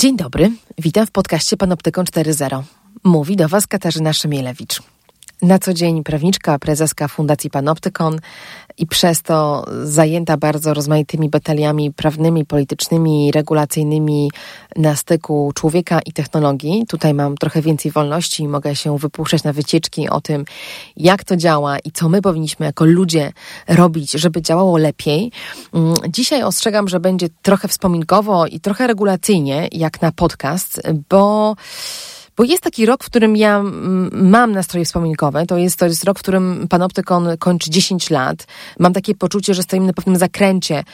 Dzień dobry, witam w podcaście Panoptykon 4.0. Mówi do Was Katarzyna Szymielewicz. Na co dzień prawniczka, prezeska Fundacji Panoptykon i przez to zajęta bardzo rozmaitymi bataliami prawnymi, politycznymi, regulacyjnymi na styku człowieka i technologii. Tutaj mam trochę więcej wolności i mogę się wypuszczać na wycieczki o tym, jak to działa i co my powinniśmy jako ludzie robić, żeby działało lepiej. Mm, dzisiaj ostrzegam, że będzie trochę wspominkowo i trochę regulacyjnie, jak na podcast, bo bo jest taki rok, w którym ja mam nastroje wspominkowe. To jest, to jest rok, w którym Panoptykon kończy 10 lat. Mam takie poczucie, że stoimy na pewnym zakręcie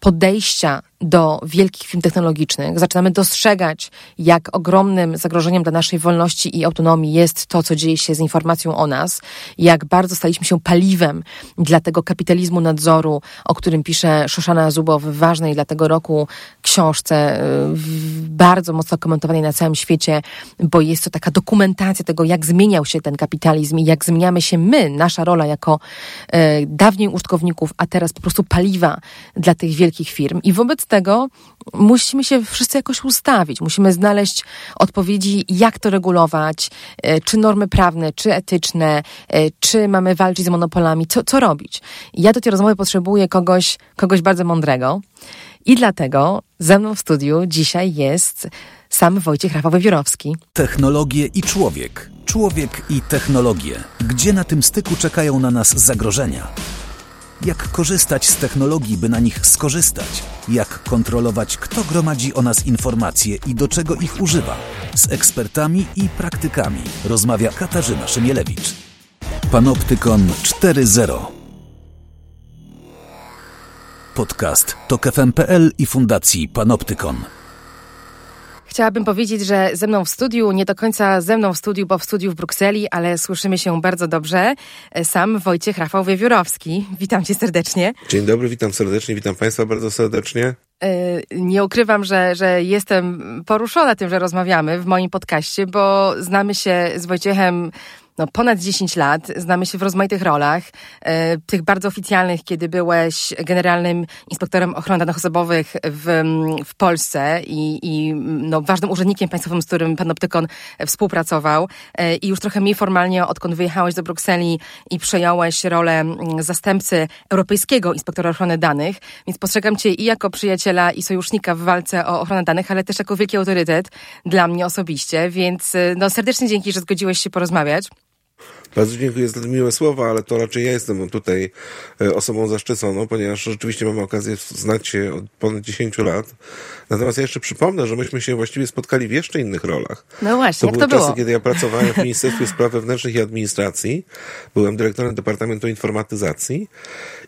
podejścia do wielkich firm technologicznych. Zaczynamy dostrzegać, jak ogromnym zagrożeniem dla naszej wolności i autonomii jest to, co dzieje się z informacją o nas, jak bardzo staliśmy się paliwem dla tego kapitalizmu nadzoru, o którym pisze Szoszana Zubow w ważnej dla tego roku książce, bardzo mocno komentowanej na całym świecie, bo jest to taka dokumentacja tego, jak zmieniał się ten kapitalizm i jak zmieniamy się my, nasza rola jako e, dawniej użytkowników, a teraz po prostu paliwa dla tych wielkich firm. I wobec tego musimy się wszyscy jakoś ustawić. Musimy znaleźć odpowiedzi, jak to regulować, e, czy normy prawne, czy etyczne, e, czy mamy walczyć z monopolami, co, co robić. Ja do tej rozmowy potrzebuję kogoś, kogoś bardzo mądrego. I dlatego ze mną w studiu dzisiaj jest sam Wojciech Rafał Wiewiórowski. Technologie i człowiek. Człowiek i technologie. Gdzie na tym styku czekają na nas zagrożenia? Jak korzystać z technologii, by na nich skorzystać? Jak kontrolować, kto gromadzi o nas informacje i do czego ich używa? Z ekspertami i praktykami rozmawia Katarzyna Szymielewicz. Panoptykon 4.0 Podcast to KFM.pl i Fundacji Panoptykon. Chciałabym powiedzieć, że ze mną w studiu, nie do końca ze mną w studiu, bo w studiu w Brukseli, ale słyszymy się bardzo dobrze. Sam Wojciech Rafał Wiewiórowski. Witam cię serdecznie. Dzień dobry, witam serdecznie, witam państwa bardzo serdecznie. E, nie ukrywam, że, że jestem poruszona tym, że rozmawiamy w moim podcaście, bo znamy się z Wojciechem no, ponad 10 lat, znamy się w rozmaitych rolach, e, tych bardzo oficjalnych, kiedy byłeś generalnym inspektorem ochrony danych osobowych w, w Polsce i, i no, ważnym urzędnikiem państwowym, z którym Panoptykon współpracował. E, i już trochę mniej formalnie, odkąd wyjechałeś do Brukseli i przejąłeś rolę zastępcy Europejskiego Inspektora Ochrony Danych, więc postrzegam cię i jako przyjaciela i sojusznika w walce o ochronę danych, ale też jako wielki autorytet dla mnie osobiście, więc e, no, serdecznie dzięki, że zgodziłeś się porozmawiać. Bardzo dziękuję za te miłe słowa, ale to raczej ja jestem tutaj e, osobą zaszczyconą, ponieważ rzeczywiście mamy okazję znać się od ponad 10 lat. Natomiast ja jeszcze przypomnę, że myśmy się właściwie spotkali w jeszcze innych rolach. No właśnie, to jak to były było? czasy, kiedy ja pracowałem w Ministerstwie Spraw Wewnętrznych i Administracji. Byłem dyrektorem Departamentu Informatyzacji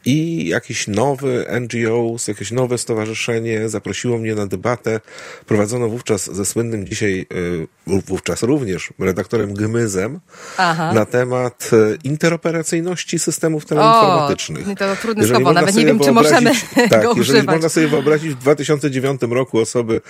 i jakiś nowy NGO, jakieś nowe stowarzyszenie zaprosiło mnie na debatę prowadzoną wówczas ze słynnym dzisiaj, e, wówczas również redaktorem Gmyzem Aha. na temat e, interoperacyjności systemów teleinformatycznych. O, to trudne słowo, nawet nie wiem, czy możemy tak, go jeżeli używać. można sobie wyobrazić w 2009 roku osoby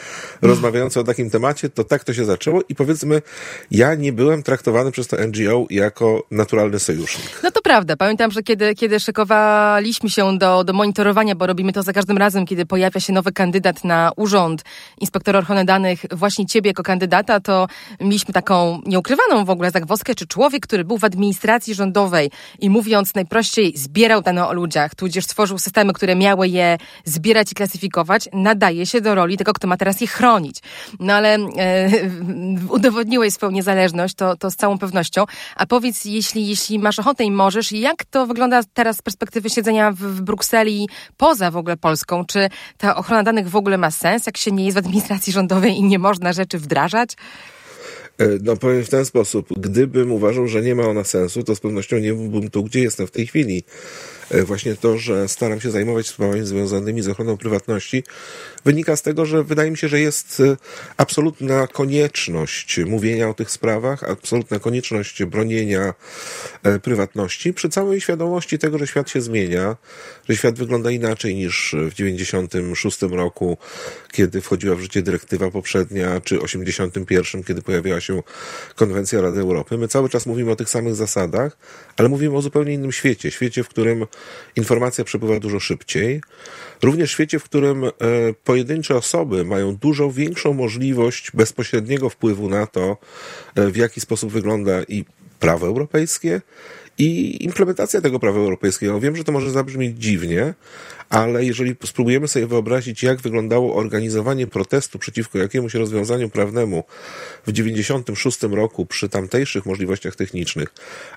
rozmawiające o takim temacie, to tak to się zaczęło i powiedzmy, ja nie byłem traktowany przez to NGO jako naturalny sojusznik. No to prawda. Pamiętam, że kiedy, kiedy szykowaliśmy się do, do monitorowania, bo robimy to za każdym razem, kiedy pojawia się nowy kandydat na urząd inspektora ochrony danych, właśnie ciebie jako kandydata, to mieliśmy taką nieukrywaną w ogóle zagwozdkę, czy człowiek, który był w administracji rządowej i mówiąc najprościej, zbierał dane o ludziach, tudzież stworzył systemy, które miały je zbierać i klasyfikować, nadaje się do roli tego, kto ma teraz je chronić. No ale e, udowodniłeś swoją niezależność, to, to z całą pewnością. A powiedz, jeśli, jeśli masz ochotę i możesz, jak to wygląda teraz z perspektywy siedzenia w, w Brukseli poza w ogóle Polską? Czy ta ochrona danych w ogóle ma sens, jak się nie jest w administracji rządowej i nie można rzeczy wdrażać? E, No powiem w ten sposób, gdybym uważał, że nie ma ona sensu, to z pewnością nie byłbym tu, gdzie jestem w tej chwili. E, Właśnie to, że staram się zajmować sprawami związanymi z ochroną prywatności, wynika z tego, że wydaje mi się, że jest e, absolutna konieczność mówienia o tych sprawach, absolutna konieczność bronienia e, prywatności, przy całej świadomości tego, że świat się zmienia, że świat wygląda inaczej niż w 96 roku, kiedy wchodziła w życie dyrektywa poprzednia, czy 81, kiedy pojawiła się konwencja Rady Europy. My cały czas mówimy o tych samych zasadach, ale mówimy o zupełnie innym świecie, świecie, w którym informacja przepływa dużo szybciej. Również w świecie, w którym e, pojedyncze osoby mają dużo większą możliwość bezpośredniego wpływu na to, e, w jaki sposób wygląda i prawo europejskie, i implementacja tego prawa europejskiego. Wiem, że to może zabrzmieć dziwnie, ale jeżeli spróbujemy sobie wyobrazić, jak wyglądało organizowanie protestu przeciwko jakiemuś rozwiązaniu prawnemu w 96 roku przy tamtejszych możliwościach technicznych,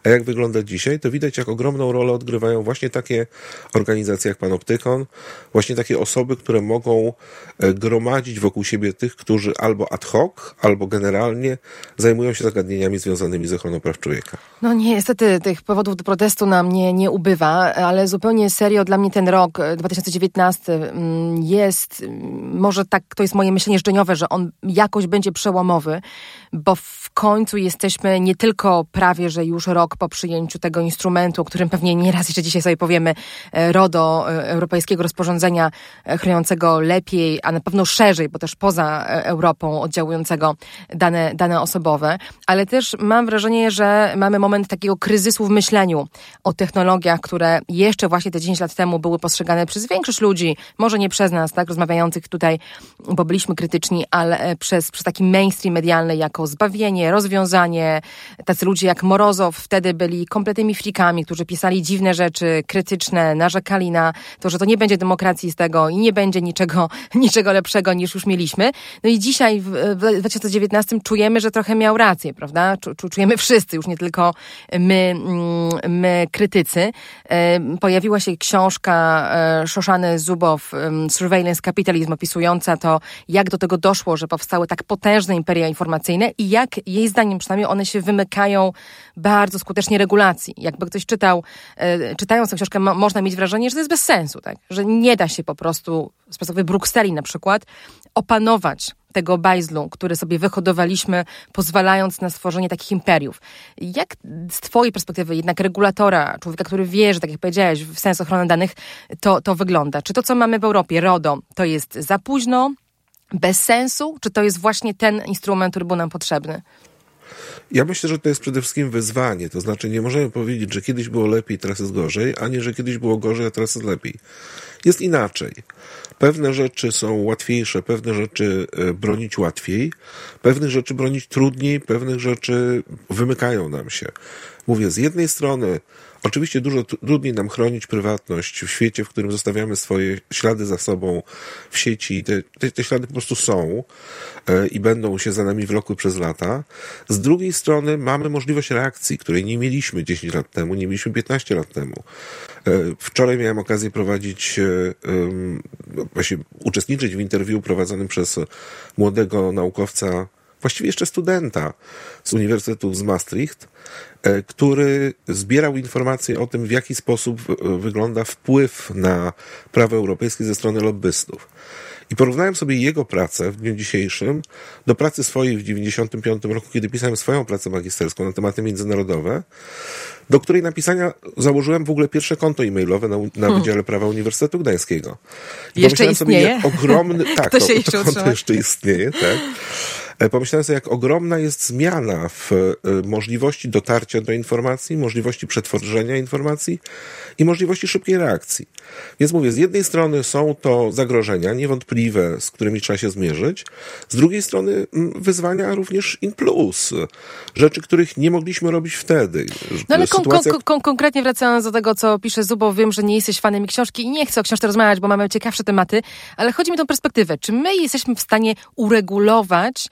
a jak wygląda dzisiaj, to widać, jak ogromną rolę odgrywają właśnie takie organizacje jak Panoptykon, właśnie takie osoby, które mogą e, gromadzić wokół siebie tych, którzy albo ad hoc, albo generalnie zajmują się zagadnieniami związanymi z ochroną praw człowieka. No niestety tych powodów do protestu nam nie, nie ubywa, ale zupełnie serio dla mnie ten rok 2019 mm, jest, mm, może tak, to jest moje myślenie życzeniowe, że on jakoś będzie przełomowy, bo w końcu jesteśmy nie tylko prawie, że już rok po przyjęciu tego instrumentu, o którym pewnie nieraz jeszcze dzisiaj sobie powiemy, e, RODO, e, Europejskiego Rozporządzenia e, chroniącego lepiej, a na pewno szerzej, bo też poza Europą oddziałującego dane, dane osobowe, ale też mam wrażenie, że mamy moment takiego kryzysu w myśleniu o technologiach, które jeszcze właśnie te 10 lat temu były postrzegane przez większość ludzi, może nie przez nas, tak, rozmawiających tutaj, bo byliśmy krytyczni, ale przez, przez taki mainstream medialny jako zbawienie, rozwiązanie. Tacy ludzie jak Morozow wtedy byli kompletnymi frikami, którzy pisali dziwne rzeczy, krytyczne, narzekali na to, że to nie będzie demokracji z tego i nie będzie niczego, niczego lepszego niż już mieliśmy. No i dzisiaj w, w 2019 czujemy, że trochę miał rację, prawda? Czujemy wszyscy, już nie tylko my, mm, my krytycy. Pojawiła się książka e, Szoszany Zubow, Surveillance Capitalism, opisująca to, jak do tego doszło, że powstały tak potężne imperia informacyjne i jak jej zdaniem przynajmniej one się wymykają bardzo skutecznie regulacji. Jakby ktoś czytał, e, czytając tę książkę, można mieć wrażenie, że to jest bez sensu, tak? że nie da się po prostu z perspektywy Brukseli na przykład opanować tego bajzlu, który sobie wyhodowaliśmy, pozwalając na stworzenie takich imperiów. Jak z Twojej perspektywy, jednak regulatora, człowieka, który wie, że tak jak powiedziałeś, w sens ochrony danych, to, to wygląda? Czy to, co mamy w Europie, RODO, to jest za późno, bez sensu, czy to jest właśnie ten instrument, który był nam potrzebny? Ja myślę, że to jest przede wszystkim wyzwanie. To znaczy, nie możemy powiedzieć, że kiedyś było lepiej, teraz jest gorzej, ani że kiedyś było gorzej, a teraz jest lepiej. Jest inaczej. Pewne rzeczy są łatwiejsze, pewne rzeczy e, bronić łatwiej, pewnych rzeczy bronić trudniej, pewnych rzeczy wymykają nam się. Mówię, z jednej strony Oczywiście dużo trudniej nam chronić prywatność w świecie, w którym zostawiamy swoje ślady za sobą w sieci. Te, te, te ślady po prostu są e, i będą się za nami wlokły przez lata. Z drugiej strony mamy możliwość reakcji, której nie mieliśmy 10 lat temu, nie mieliśmy 15 lat temu. E, wczoraj miałem okazję prowadzić, e, właśnie uczestniczyć w interwiu prowadzonym przez młodego naukowca właściwie jeszcze studenta z Uniwersytetu z Maastricht, e, który zbierał informacje o tym, w jaki sposób e, wygląda wpływ na prawo europejskie ze strony lobbystów. I porównałem sobie jego pracę w dniu dzisiejszym do pracy swojej w 1995 roku, kiedy pisałem swoją pracę magisterską na tematy międzynarodowe, do której napisania założyłem w ogóle pierwsze konto e-mailowe na, na hmm. Wydziale Prawa Uniwersytetu Gdańskiego. I jeszcze istnieje? Sobie, ogromny, tak, to, to, to konto jeszcze istnieje, tak. E, pomyślałem sobie, jak ogromna jest zmiana w e, możliwości dotarcia do informacji, możliwości przetworzenia informacji i możliwości szybkiej reakcji. Więc mówię, z jednej strony są to zagrożenia niewątpliwe, z którymi trzeba się zmierzyć, z drugiej strony wyzwania również in plus. Rzeczy, których nie mogliśmy robić wtedy. No ale Sytuacja... kon, kon, konkretnie wracając do tego, co pisze Zubo, wiem, że nie jesteś fanem książki i nie chcę o książce rozmawiać, bo mamy ciekawsze tematy, ale chodzi mi o tą perspektywę. Czy my jesteśmy w stanie uregulować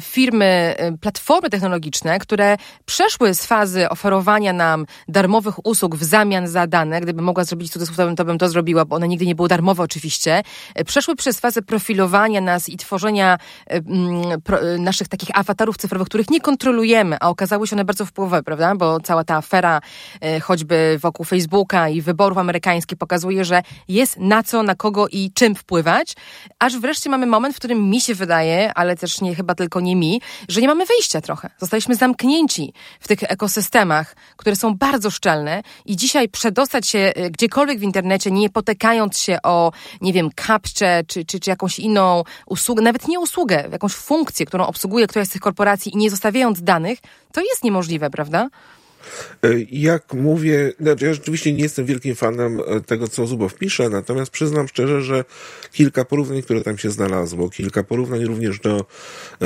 firmy, e, platformy technologiczne, które przeszły z fazy oferowania nam darmowych usług w zamian za dane, gdybym mogła zrobić cudzysłów, to bym, to zrobiła, bo one nigdy nie były darmowe oczywiście, e, przeszły przez fazę profilowania nas i tworzenia naszych takich awatarów cyfrowych, których nie kontrolujemy, a okazały się one bardzo wpływowe, prawda? Bo cała ta afera choćby wokół Facebooka i wyborów amerykańskich pokazuje, że jest na co, na kogo i czym wpływać, aż wreszcie mamy moment, w którym mi się wydaje, ale też nie chyba tylko nie mi, że nie mamy wyjścia trochę. Zostaliśmy zamknięci w tych ekosystemach, które są bardzo szczelne i dzisiaj przedostać się y, gdziekolwiek w internecie, nie potykając się o, nie wiem, kapcze czy, czy, czy jakąś inną usługę, nawet nie usługę, jakąś funkcję, którą obsługuje któraś z tych korporacji i nie zostawiając danych, to jest niemożliwe, prawda? Jak mówię, znaczy ja rzeczywiście nie jestem wielkim fanem tego, co Zubow pisze, natomiast przyznam szczerze, że kilka porównań, które tam się znalazło, kilka porównań również do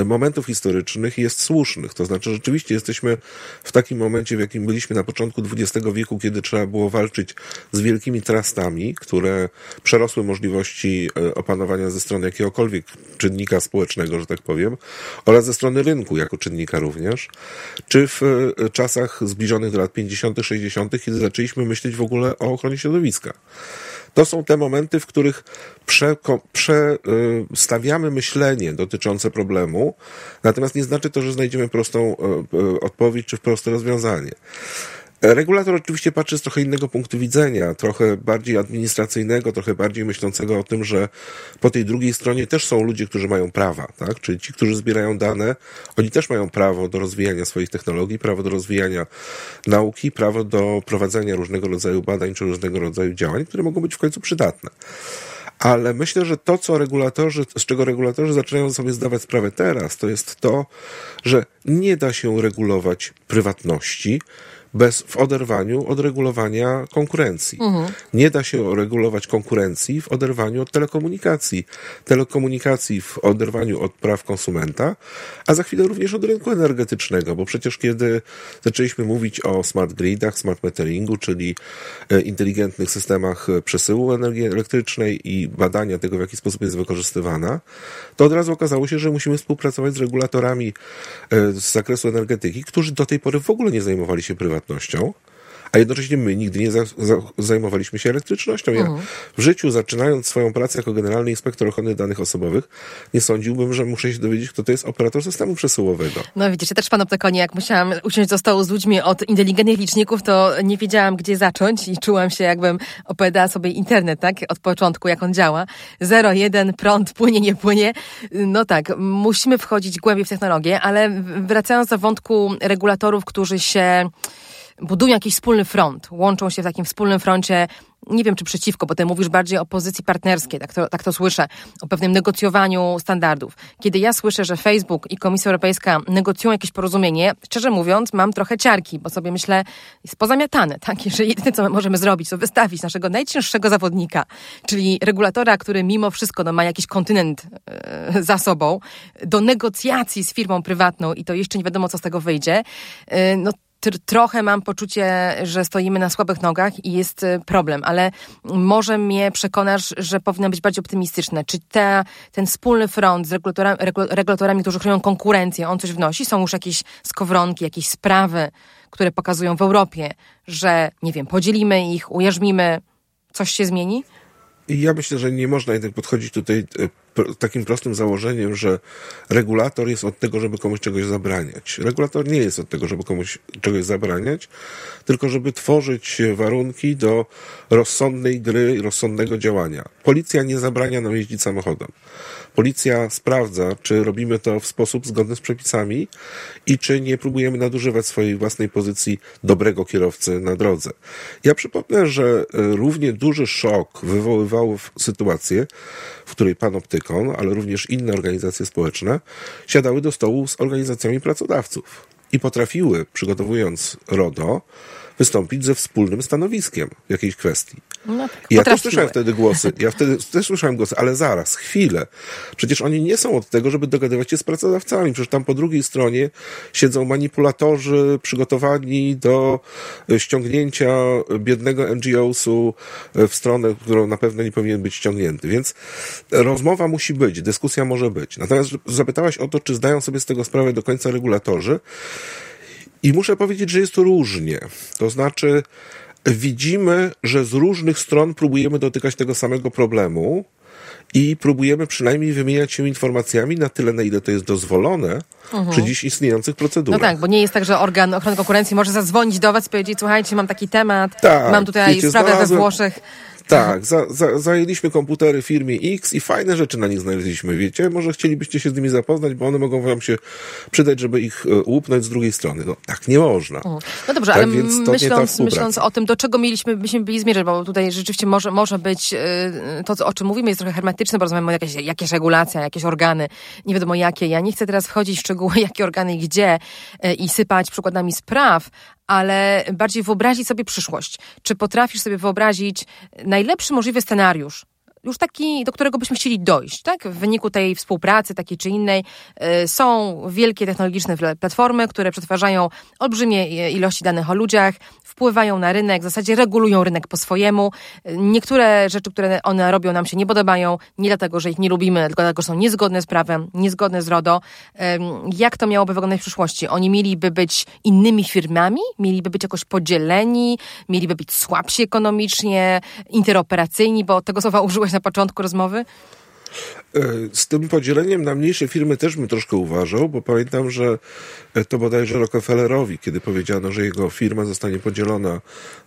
momentów historycznych jest słusznych. To znaczy, rzeczywiście jesteśmy w takim momencie, w jakim byliśmy na początku XX wieku, kiedy trzeba było walczyć z wielkimi trastami, które przerosły możliwości opanowania ze strony jakiegokolwiek czynnika społecznego, że tak powiem, oraz ze strony rynku jako czynnika również, czy w czasach zbliżonych do lat 50., 60., kiedy zaczęliśmy myśleć w ogóle o ochronie środowiska. To są te momenty, w których przestawiamy myślenie dotyczące problemu, natomiast nie znaczy to, że znajdziemy prostą odpowiedź czy proste rozwiązanie. Regulator oczywiście patrzy z trochę innego punktu widzenia, trochę bardziej administracyjnego, trochę bardziej myślącego o tym, że po tej drugiej stronie też są ludzie, którzy mają prawa, tak? Czyli ci, którzy zbierają dane, oni też mają prawo do rozwijania swoich technologii, prawo do rozwijania nauki, prawo do prowadzenia różnego rodzaju badań czy różnego rodzaju działań, które mogą być w końcu przydatne. Ale myślę, że to, co regulatorzy, z czego regulatorzy zaczynają sobie zdawać sprawę teraz, to jest to, że nie da się regulować prywatności, bez, w oderwaniu od regulowania konkurencji. Mhm. Nie da się regulować konkurencji w oderwaniu od telekomunikacji. Telekomunikacji w oderwaniu od praw konsumenta, a za chwilę również od rynku energetycznego, bo przecież kiedy zaczęliśmy mówić o smart gridach, smart meteringu, czyli e, inteligentnych systemach przesyłu energii elektrycznej i badania tego, w jaki sposób jest wykorzystywana, to od razu okazało się, że musimy współpracować z regulatorami e, z zakresu energetyki, którzy do tej pory w ogóle nie zajmowali się prywatnością elektrycznością, a jednocześnie my nigdy nie za, za, zajmowaliśmy się elektrycznością. Ja mhm. w życiu, zaczynając swoją pracę jako generalny inspektor ochrony danych osobowych, nie sądziłbym, że muszę się dowiedzieć, kto to jest operator systemu przesyłowego. No widzicie, ja też pan Optekonie, jak musiałam usiąść do stołu z ludźmi od inteligentnych liczników, to nie wiedziałam, gdzie zacząć i czułam się, jakbym opowiadała sobie internet, tak? Od początku, jak on działa. 0,1, prąd płynie, nie płynie. No tak, musimy wchodzić głębiej w technologię, ale wracając do wątku regulatorów, którzy się budują jakiś wspólny front, łączą się w takim wspólnym froncie, nie wiem czy przeciwko, bo ty mówisz bardziej o pozycji partnerskiej, tak to, tak to słyszę, o pewnym negocjowaniu standardów. Kiedy ja słyszę, że Facebook i Komisja Europejska negocjują jakieś porozumienie, szczerze mówiąc, mam trochę ciarki, bo sobie myślę, jest pozamiatane, tak? Jeżeli jedyne, co my możemy zrobić, to wystawić naszego najcięższego zawodnika, czyli regulatora, który mimo wszystko no, ma jakiś kontynent e, za sobą, do negocjacji z firmą prywatną i to jeszcze nie wiadomo, co z tego wyjdzie, e, no trochę mam poczucie, że stoimy na słabych nogach i jest y, problem, ale może mnie przekonasz, że powinno być bardziej optymistyczne. Czy te, ten wspólny front z regulatorami, regulatorami, którzy chronią konkurencję, on coś wnosi? Są już jakieś skowronki, jakieś sprawy, które pokazują w Europie, że, nie wiem, podzielimy ich, ujarzmimy, coś się zmieni? Ja myślę, że nie można jednak podchodzić tutaj e, takim prostym założeniem, że regulator jest od tego, żeby komuś czegoś zabraniać. Regulator nie jest od tego, żeby komuś czegoś zabraniać, tylko żeby tworzyć warunki do rozsądnej gry rozsądnego działania. Policja nie zabrania nam jeździć samochodem. Policja sprawdza, czy robimy to w sposób zgodny z przepisami i czy nie próbujemy nadużywać swojej własnej pozycji dobrego kierowcy na drodze. Ja przypomnę, że e, równie duży szok wywoływał sytuację, w której pan Ale również inne organizacje społeczne siadały do stołu z organizacjami pracodawców i potrafiły, przygotowując RODO, wystąpić ze wspólnym stanowiskiem w jakiejś kwestii. No, tak, ja też słyszałem wtedy głosy, ja wtedy też słyszałem głosy, ale zaraz, chwilę. Przecież oni nie są od tego, żeby dogadywać się z pracodawcami. Przecież tam po drugiej stronie siedzą manipulatorzy przygotowani do e, ściągnięcia biednego NGO-su e, w stronę, którą na pewno nie powinien być ściągnięty. Więc rozmowa musi być, dyskusja może być. Natomiast zapytałaś o to, czy zdają sobie z tego sprawę do końca regulatorzy. I muszę powiedzieć, że jest to różnie. To znaczy, widzimy, że z różnych stron próbujemy dotykać tego samego problemu i próbujemy przynajmniej wymieniać się informacjami na tyle, na ile to jest dozwolone mhm. przy dziś istniejących procedurach. No tak, bo nie jest tak, że organ ochrony konkurencji może zadzwonić do was i powiedzieć, słuchajcie, mam taki temat, tak, mam tutaj wiecie, sprawę we Włoszech. Tak, za, za, zajęliśmy komputery firmie X i fajne rzeczy na nich znaleźliśmy, wiecie? Może chcielibyście się z nimi zapoznać, bo one mogą wam się przydać, żeby ich e, łupnąć z drugiej strony. No tak nie można. No dobrze, tak, ale myśląc, myśląc o tym, do czego mieliśmy, byśmy byli zmierzać, bo tutaj rzeczywiście może, może być e, to, o czym mówimy, jest trochę hermetyczne, bo rozmawiamy o jakieś, jakieś regulacja, jakieś organy, nie wiadomo jakie. Ja nie chcę teraz wchodzić w szczegóły, jakie organy i gdzie e, i sypać przykładami spraw, ale bardziej wyobrazić sobie przyszłość. Czy potrafisz sobie wyobrazić najlepszy możliwy scenariusz? Już taki, do którego byśmy chcieli dojść, tak? W wyniku tej współpracy, takiej czy innej, y, są wielkie technologiczne platformy, które przetwarzają olbrzymie ilości danych o ludziach, wpływają na rynek, w zasadzie regulują rynek po swojemu. Niektóre rzeczy, które one robią, nam się nie podobają, nie dlatego, że ich nie lubimy, tylko dlatego, że są niezgodne z prawem, niezgodne z RODO. Jak to miałoby wyglądać w przyszłości? Oni mieliby być innymi firmami, mieliby być jakoś podzieleni, mieliby być słabsi ekonomicznie, interoperacyjni, bo tego słowa użyłeś na początku rozmowy? E, z tym podzieleniem na mniejsze firmy też bym troszkę uważał, bo pamiętam, że e, to bodajże Rockefellerowi, kiedy powiedziano, że jego firma zostanie podzielona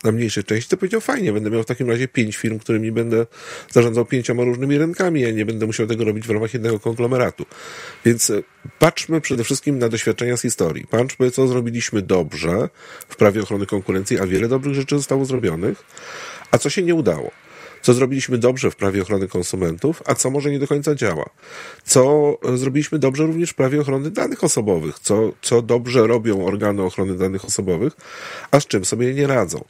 na mniejsze części, to powiedział fajnie, będę miał w takim razie pięć firm, którymi będę zarządzał pięcioma różnymi rynkami, ja nie będę musiał tego robić w ramach jednego konglomeratu. Więc e, patrzmy przede wszystkim na doświadczenia z historii. Patrzmy, co zrobiliśmy dobrze w prawie ochrony konkurencji, a wiele dobrych rzeczy zostało zrobionych, a co się nie udało co zrobiliśmy dobrze w prawie ochrony konsumentów, a co może nie do końca działa. Co zrobiliśmy dobrze również w prawie ochrony danych osobowych, co, co dobrze robią organy ochrony danych osobowych, a z czym sobie nie radzą.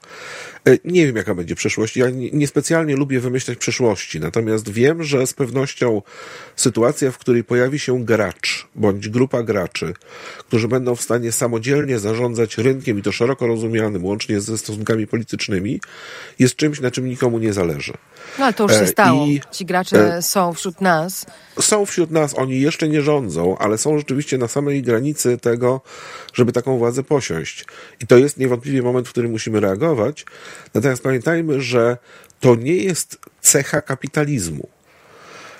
E, nie wiem, jaka będzie przyszłość. Ja niespecjalnie lubię wymyślać przyszłości, natomiast wiem, że z pewnością sytuacja, w której pojawi się gracz bądź grupa graczy, którzy będą w stanie samodzielnie zarządzać rynkiem i to szeroko rozumianym, łącznie ze stosunkami politycznymi, jest czymś, na czym nikomu nie zależy. No ale to już się e, stało. I, Ci gracze e, są wśród nas. Są wśród nas, oni jeszcze nie rządzą, ale są rzeczywiście na samej granicy tego, żeby taką władzę posiąść. I to jest niewątpliwie moment, w którym musimy reagować. Natomiast pamiętajmy, że to nie jest cecha kapitalizmu.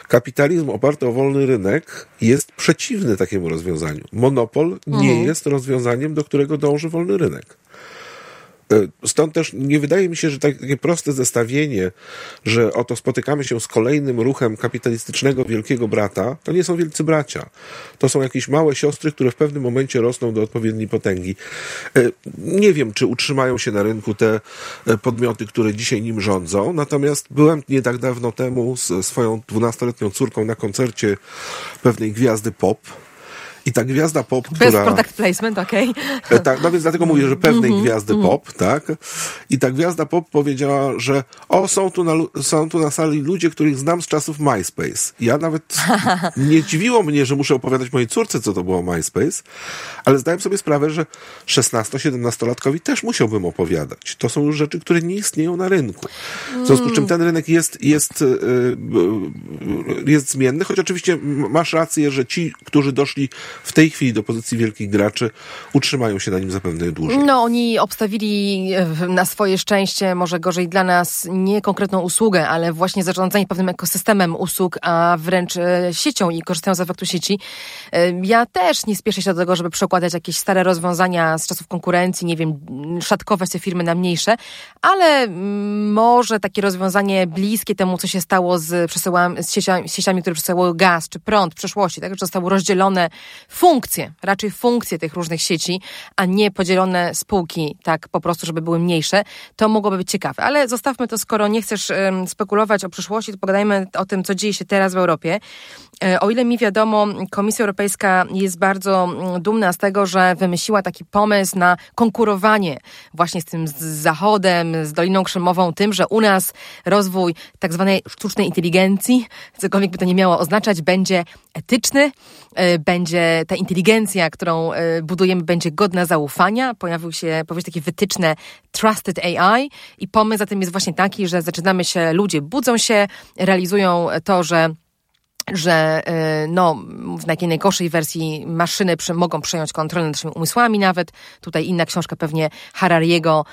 Kapitalizm oparty o wolny rynek jest przeciwny takiemu rozwiązaniu. Monopol nie mhm. jest rozwiązaniem, do którego dąży wolny rynek. E, stąd też nie wydaje mi się, że takie proste zestawienie, że oto spotykamy się z kolejnym ruchem kapitalistycznego wielkiego brata, to nie są wielcy bracia. To są jakieś małe siostry, które w pewnym momencie rosną do odpowiedniej potęgi. E, nie wiem, czy utrzymają się na rynku te e, podmioty, które dzisiaj nim rządzą, natomiast byłem nie tak dawno temu z swoją dwunastoletnią córką na koncercie pewnej gwiazdy pop, i ta gwiazda pop, Bez która... product placement, okej. Okay. Tak, no więc dlatego mówię, że pewnej mm -hmm, gwiazdy mm -hmm. pop, tak? I ta gwiazda pop powiedziała, że o, są tu, na, są tu na sali ludzie, których znam z czasów MySpace. Ja nawet nie dziwiło mnie, że muszę opowiadać mojej córce, co to było MySpace, ale zdałem sobie sprawę, że 16-17-latkowi też musiałbym opowiadać. To są już rzeczy, które nie istnieją na rynku. W związku z czym ten rynek jest, jest, y, y, jest zmienny, choć oczywiście masz rację, że ci, którzy doszli w tej chwili do pozycji wielkich graczy utrzymają się na nim zapewne dłużej. No, oni obstawili e, na swoje szczęście, może gorzej dla nas, nie konkretną usługę, ale właśnie zarządzanie pewnym ekosystemem usług, a wręcz e, siecią i korzystają z efektu sieci. E, ja też nie spieszę się do tego, żeby przekładać jakieś stare rozwiązania z czasów konkurencji, nie wiem, szatkować te firmy na mniejsze, ale mm, może takie rozwiązanie bliskie temu, co się stało z, z, sieciami, z sieciami, które przesyłały gaz czy prąd w przeszłości, tak, że zostały rozdzielone funkcje, raczej funkcje tych różnych sieci, a nie podzielone spółki, tak po prostu, żeby były mniejsze, to mogłoby być ciekawe. Ale zostawmy to, skoro nie chcesz spekulować o przyszłości, to pogadajmy o tym, co dzieje się teraz w Europie. E, o ile mi wiadomo, Komisja Europejska jest bardzo dumna z tego, że wymyśliła taki pomysł na konkurowanie właśnie z tym z Zachodem, z Doliną Krzemową, tym, że u nas rozwój tak zwanej sztucznej inteligencji, cokolwiek by to nie miało oznaczać, będzie etyczny, e, będzie ta inteligencja, którą e, budujemy, będzie godna zaufania. Pojawił się, powiedzmy, takie wytyczne Trusted AI i pomysł za tym jest właśnie taki, że zaczynamy się, ludzie budzą się, realizują to, że że y, no, w takiej najgorszej wersji maszyny przy, mogą przejąć kontrolę nad naszymi umysłami nawet. Tutaj inna książka pewnie Harariego,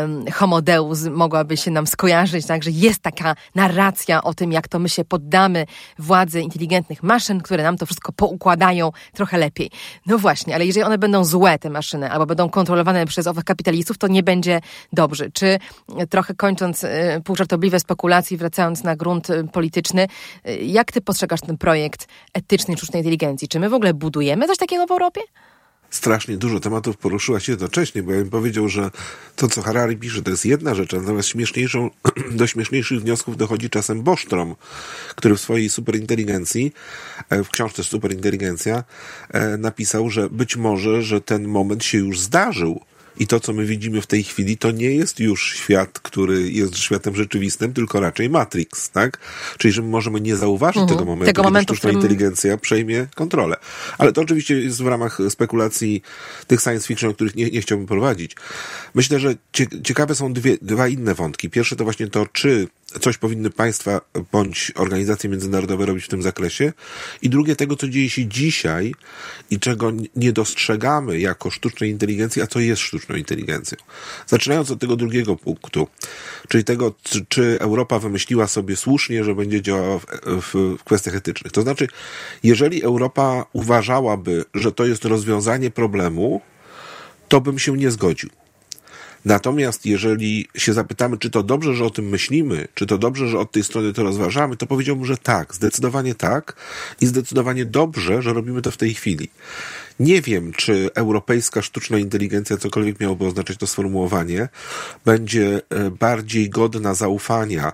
um, Homo Deus mogłaby się nam skojarzyć, także jest taka narracja o tym, jak to my się poddamy władzy inteligentnych maszyn, które nam to wszystko poukładają trochę lepiej. No właśnie, ale jeżeli one będą złe, te maszyny, albo będą kontrolowane przez owych kapitalistów, to nie będzie dobrze. Czy trochę kończąc y, półżartobliwe spekulacje, wracając na grunt y, polityczny, y, jak ty postrzegasz ten projekt etycznej sztucznej inteligencji? Czy my w ogóle budujemy coś takiego w Europie? strasznie dużo tematów poruszyłaś jednocześnie, bo ja bym powiedział, że to, co Harari pisze, to jest jedna rzecz, natomiast śmieszniejszą, do śmieszniejszych wniosków dochodzi czasem Bostrom, który w swojej superinteligencji, e, w książce Superinteligencja, e, napisał, że być może, że ten moment się już zdarzył, i to, co my widzimy w tej chwili, to nie jest już świat, który jest światem rzeczywistym, tylko raczej Matrix, tak? Czyli, że my możemy nie zauważyć mhm. tego momentu, tego momentu, sztuczna którym... inteligencja przejmie kontrolę. Ale to oczywiście jest w ramach spekulacji tych science fiction, o których nie, nie chciałbym prowadzić. Myślę, że ciekawe są dwie, dwa inne wątki. Pierwsze to właśnie to, czy coś powinny państwa bądź organizacje międzynarodowe robić w tym zakresie. I drugie, tego, co dzieje się dzisiaj i czego nie dostrzegamy jako sztucznej inteligencji, a co jest sztuczną inteligencją. Zaczynając od tego drugiego punktu, czyli tego, czy Europa wymyśliła sobie słusznie, że będzie działała w, w, w kwestiach etycznych. To znaczy, jeżeli Europa uważałaby, że to jest rozwiązanie problemu, to bym się nie zgodził. Natomiast jeżeli się zapytamy, czy to dobrze, że o tym myślimy, czy to dobrze, że od tej strony to rozważamy, to powiedziałbym, że tak, zdecydowanie tak i zdecydowanie dobrze, że robimy to w tej chwili. Nie wiem, czy europejska sztuczna inteligencja, cokolwiek miałoby oznaczać to sformułowanie, będzie e, bardziej godna zaufania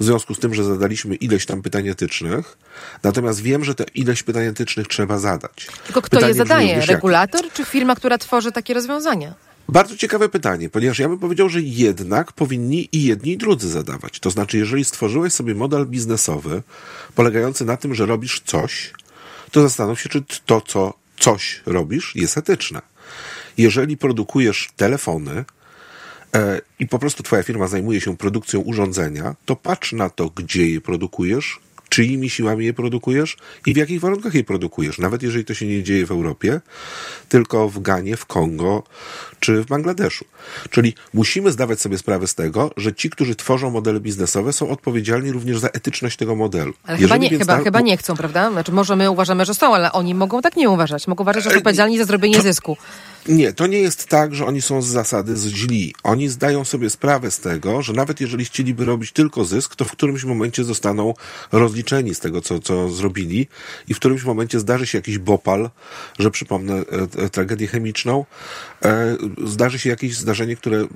w związku z tym, że zadaliśmy ileś tam pytań etycznych. Natomiast wiem, że te ileś pytań etycznych trzeba zadać. Tylko kto Pytanie je zadaje? Regulator czy firma, która tworzy takie rozwiązania? Bardzo ciekawe pytanie, ponieważ ja bym powiedział, że jednak powinni i jedni i drudzy zadawać. To znaczy, jeżeli stworzyłeś sobie model biznesowy polegający na tym, że robisz coś, to zastanów się, czy to, co coś robisz, jest etyczne. Jeżeli produkujesz telefony, e, i po prostu twoja firma zajmuje się produkcją urządzenia, to patrz na to, gdzie je produkujesz, czyimi siłami je produkujesz i w jakich warunkach je produkujesz. Nawet jeżeli to się nie dzieje w Europie, tylko w Ganie, w Kongo czy w Bangladeszu. Czyli musimy zdawać sobie sprawę z tego, że ci, którzy tworzą modele biznesowe, są odpowiedzialni również za etyczność tego modelu. Ale chyba nie, chyba, na... chyba nie chcą, prawda? Znaczy, może my uważamy, że są, ale oni mogą tak nie uważać. Mogą uważać, że są odpowiedzialni za zrobienie to... zysku. Nie, to nie jest tak, że oni są z zasady źli. Oni zdają sobie sprawę z tego, że nawet jeżeli chcieliby robić tylko zysk, to w którymś momencie zostaną rozliczeni z tego, co, co zrobili i w którymś momencie zdarzy się jakiś bopal, że przypomnę e, e, tragedię chemiczną, e, zdarzy się jakieś zdarzenie, które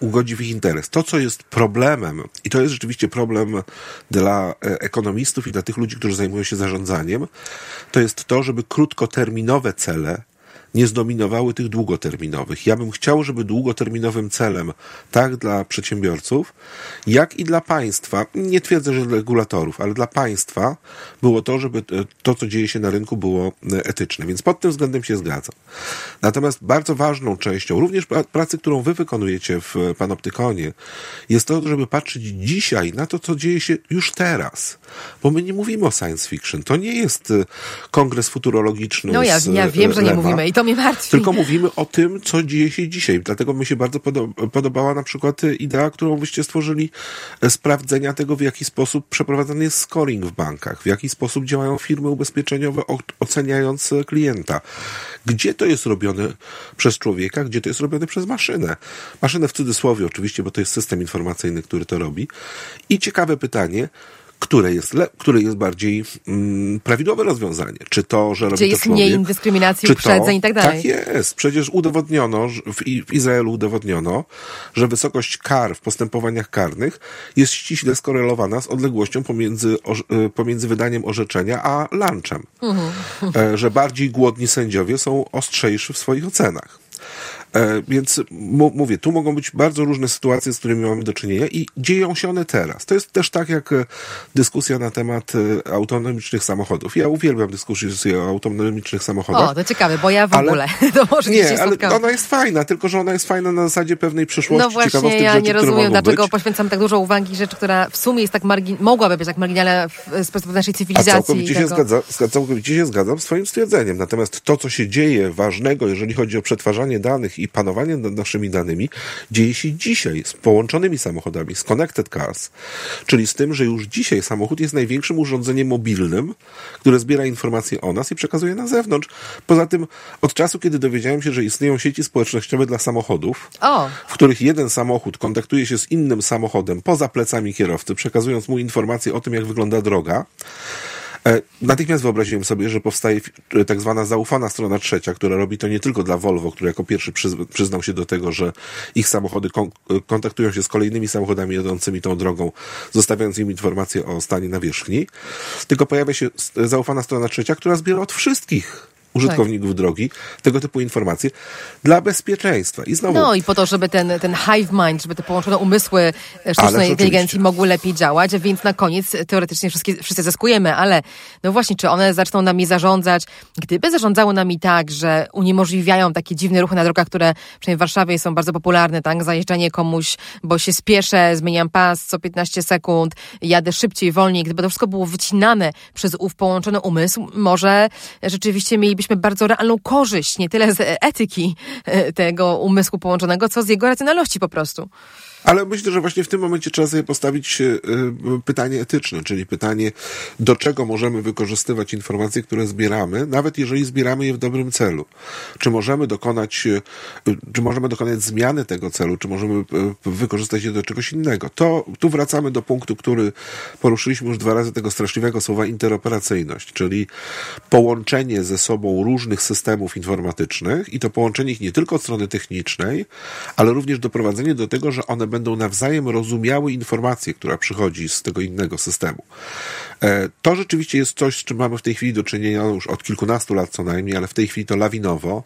ugodzi w ich interes. To, co jest problemem, i to jest rzeczywiście problem dla ekonomistów i dla tych ludzi, którzy zajmują się zarządzaniem, to jest to, żeby krótkoterminowe cele nie zdominowały tych długoterminowych. Ja bym chciał, żeby długoterminowym celem, tak dla przedsiębiorców, jak i dla państwa, nie twierdzę, że dla regulatorów, ale dla państwa, było to, żeby to, co dzieje się na rynku, było etyczne. Więc pod tym względem się zgadzam. Natomiast bardzo ważną częścią, również pracy, którą wy wykonujecie w Panoptykonie, jest to, żeby patrzeć dzisiaj na to, co dzieje się już teraz. Bo my nie mówimy o science fiction. To nie jest kongres futurologiczny. No ja, ja wiem, że nie mówimy. I to mnie martwi. Tylko mówimy o tym, co dzieje się dzisiaj. Dlatego mi się bardzo podobała na przykład idea, którą wyście stworzyli, e, sprawdzenia tego, w jaki sposób przeprowadzany jest scoring w bankach, w jaki sposób działają firmy ubezpieczeniowe, oceniając klienta. Gdzie to jest robione przez człowieka, gdzie to jest robione przez maszynę. Maszynę w cudzysłowie oczywiście, bo to jest system informacyjny, który to robi. I ciekawe pytanie, które jest, le, które jest bardziej mm, prawidłowe rozwiązanie. Czy to, że robi jest to człowiek, mniej dyskryminacji, uprzedzeń i tak dalej. Tak jest. Przecież udowodniono, w, w Izraelu udowodniono, że wysokość kar w postępowaniach karnych jest ściśle skorelowana z odległością pomiędzy, e, pomiędzy wydaniem orzeczenia a lunchem. Mhm. E, że bardziej głodni sędziowie są ostrzejsi w swoich ocenach. E, więc mówię, tu mogą być bardzo różne sytuacje, z którymi mamy do czynienia i dzieją się one teraz. To jest też tak jak e, dyskusja na temat e, autonomicznych samochodów. Ja uwielbiam dyskusję o autonomicznych samochodach. O, to ciekawe, bo ja w ale, ogóle. To może nie, ale ona jest fajna, tylko że ona jest fajna na zasadzie pewnej przyszłości, no właśnie, ja rzeczy, nie rozumiem, dlaczego być. poświęcam tak dużo uwagi rzecz, która w sumie jest tak margin... mogłaby być tak marginalna z perspektywy naszej cywilizacji. A całkowicie, się zgadza, całkowicie się zgadzam z twoim stwierdzeniem. Natomiast to, co się dzieje ważnego, jeżeli chodzi o przetwarzanie danych i panowanie nad naszymi danymi dzieje się dzisiaj z połączonymi samochodami, z connected cars, czyli z tym, że już dzisiaj samochód jest największym urządzeniem mobilnym, które zbiera informacje o nas i przekazuje na zewnątrz. Poza tym, od czasu, kiedy dowiedziałem się, że istnieją sieci społecznościowe dla samochodów, o. w których jeden samochód kontaktuje się z innym samochodem poza plecami kierowcy, przekazując mu informacje o tym, jak wygląda droga, natychmiast wyobraziłem sobie, że powstaje e, tak zwana zaufana strona trzecia, która robi to nie tylko dla Volvo, który jako pierwszy przyznał się do tego, że ich samochody e, kontaktują się z kolejnymi samochodami jadącymi tą drogą, zostawiając im informacje o stanie nawierzchni, tylko pojawia się zaufana strona trzecia, która zbiera od wszystkich użytkowników tak. drogi, tego typu informacje dla bezpieczeństwa. I znowu... No i po to, żeby ten, ten hive mind, żeby te połączone umysły sztucznej inteligencji mogły lepiej działać, więc na koniec teoretycznie wszyscy, wszyscy zyskujemy, ale no właśnie, czy one zaczną nami zarządzać? Gdyby zarządzały nami tak, że uniemożliwiają takie dziwne ruchy na drogach, które przynajmniej w Warszawie są bardzo popularne, tak? Zajeżdżanie komuś, bo się spieszę, zmieniam pas co 15 sekund, jadę szybciej, wolniej. Gdyby to wszystko było wycinane przez ów połączony umysł, może rzeczywiście mielibyśmy bardzo realną korzyść, nie tyle z etyki e, tego umysłu połączonego, co z jego racjonalności po prostu. Ale myślę, że właśnie w tym momencie trzeba sobie postawić e, pytanie etyczne, czyli pytanie, do czego możemy wykorzystywać informacje, które zbieramy, nawet jeżeli zbieramy je w dobrym celu. Czy możemy dokonać, e, czy możemy dokonać zmiany tego celu, czy możemy wykorzystać je do czegoś innego. To tu wracamy do punktu, który poruszyliśmy już dwa razy tego straszliwego słowa interoperacyjność, czyli połączenie ze sobą różnych systemów informatycznych i to połączenie ich nie tylko od strony technicznej, ale również doprowadzenie do tego, że one będą nawzajem rozumiały informację, która przychodzi z tego innego systemu. E, to rzeczywiście jest coś, z czym mamy w tej chwili do czynienia już od kilkunastu lat co najmniej, ale w tej chwili to lawinowo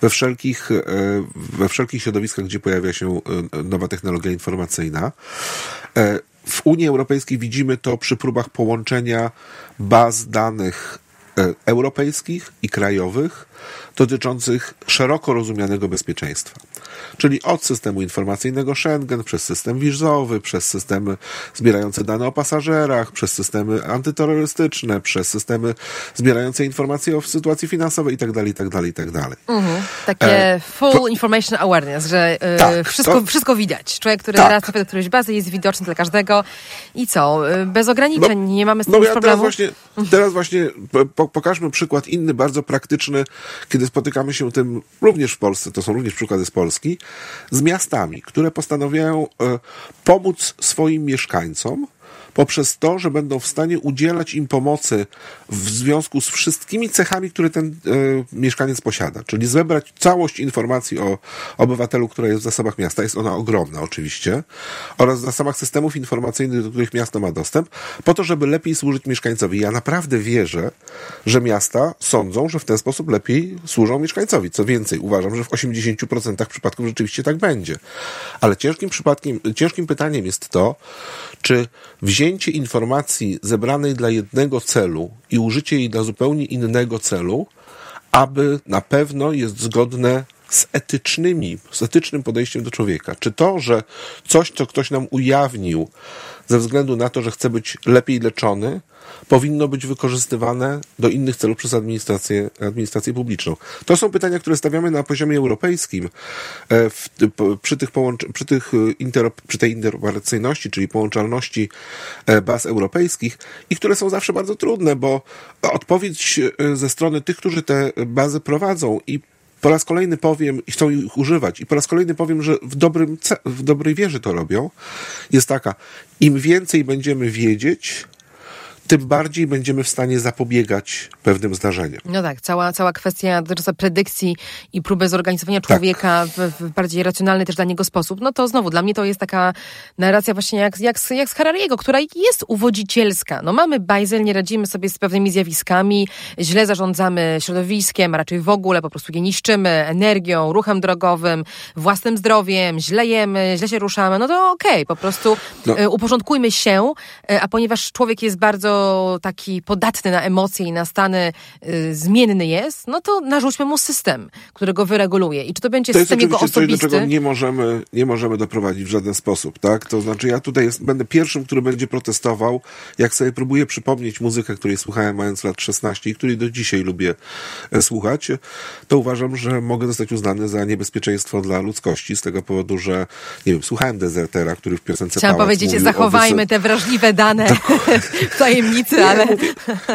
we wszelkich, e, we wszelkich środowiskach, gdzie pojawia się e, nowa technologia informacyjna. W Unii Europejskiej widzimy to przy próbach połączenia baz danych europejskich i krajowych dotyczących szeroko rozumianego bezpieczeństwa. Czyli od systemu informacyjnego Schengen, przez system wizowy, przez systemy zbierające dane o pasażerach, przez systemy antyterrorystyczne, przez systemy zbierające informacje o sytuacji finansowej itd., itd., itd. Mhm. Takie e, full to, information awareness, że e, tak, wszystko, to, wszystko widać. Człowiek, który tak. raz trafia do którejś bazy, jest widoczny dla każdego i co? E, bez ograniczeń, no, nie mamy z tym no ja problemu. Teraz właśnie, teraz właśnie po, pokażmy przykład inny, bardzo praktyczny, kiedy spotykamy się tym również w Polsce, to są również przykłady z Polski, z miastami, które postanawiają e, pomóc swoim mieszkańcom poprzez to, że będą w stanie udzielać im pomocy w związku z wszystkimi cechami, które ten e, mieszkaniec posiada. Czyli zebrać całość informacji o obywatelu, która jest w zasobach miasta. Jest ona ogromna oczywiście. Oraz w zasobach systemów informacyjnych, do których miasto ma dostęp, po to, żeby lepiej służyć mieszkańcowi. Ja naprawdę wierzę, że miasta sądzą, że w ten sposób lepiej służą mieszkańcowi. Co więcej, uważam, że w 80% przypadków rzeczywiście tak będzie. Ale ciężkim przypadkiem, ciężkim pytaniem jest to, czy wzięcie informacji zebranej dla jednego celu i użycie jej dla zupełnie innego celu, aby na pewno jest zgodne z etycznymi, z etycznym podejściem do człowieka. Czy to, że coś, co ktoś nam ujawnił ze względu na to, że chce być lepiej leczony, powinno być wykorzystywane do innych celów przez administrację, administrację publiczną? To są pytania, które stawiamy na poziomie europejskim e, w, przy, tych połącz- przy, tych e, inter, przy tej interoperacyjności, czyli połączalności e, baz europejskich i które są zawsze bardzo trudne, bo odpowiedź ze strony tych, którzy te bazy prowadzą i po raz kolejny powiem, i chcą ich używać, i po raz kolejny powiem, że w, dobrym, w dobrej wierze to robią, jest taka, im więcej będziemy wiedzieć, tym bardziej będziemy w stanie zapobiegać pewnym zdarzeniom. No tak, cała, cała kwestia dotycząca predykcji i próby zorganizowania tak. człowieka tak. w, w, bardziej racjonalny też dla niego sposób, no to znowu dla mnie to jest taka narracja właśnie jak, jak, jak z Harariego, która jest uwodzicielska. No mamy bajzel, nie radzimy sobie z pewnymi zjawiskami, źle zarządzamy środowiskiem, a raczej w ogóle po prostu je niszczymy energią, ruchem drogowym, własnym zdrowiem, źle jemy, źle się ruszamy, no to okej, okay, po prostu no. E, uporządkujmy się, e, a ponieważ człowiek jest bardzo taki podatny na emocje i na stany y, zmienny jest, no to narzućmy mu system, który go wyreguluje. I czy to będzie to system jego osobisty? To jest coś, do czego nie możemy, nie możemy doprowadzić w żaden sposób, tak? To znaczy ja tutaj jest, będę pierwszym, który będzie protestował, jak sobie próbuję przypomnieć muzykę, której słuchałem mając lat 16 i której do dzisiaj lubię e, słuchać, to uważam, że mogę zostać uznany za niebezpieczeństwo dla ludzkości z tego powodu, że nie wiem, słuchałem Desertera, który w piosence Chciałam powiedzieć, zachowajmy te wrażliwe dane w tajemnicy tajemnicy, ale...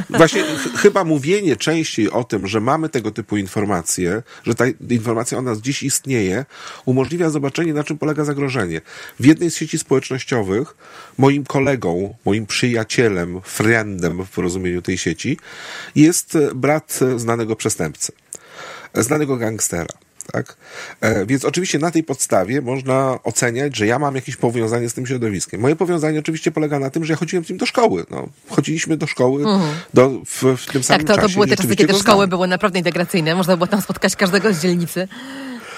Właśnie ch chyba mówienie częściej o tym, że mamy tego typu informacje, że ta informacja o nas dziś istnieje, umożliwia zobaczenie, na czym polega zagrożenie. W jednej z sieci społecznościowych moim kolegą, moim przyjacielem, friendem w rozumieniu tej sieci jest brat znanego przestępcy, znanego gangstera. Tak? E, więc oczywiście na tej podstawie można oceniać, że ja mam jakieś powiązanie z tym środowiskiem. Moje powiązanie oczywiście polega na tym, że ja chodziłem z nim do szkoły. No, chodziliśmy do szkoły mhm. do, w, w, tym samym tak, to, to były te czasy, kiedy szkoły były naprawdę integracyjne. Można było tam spotkać każdego z dzielnicy.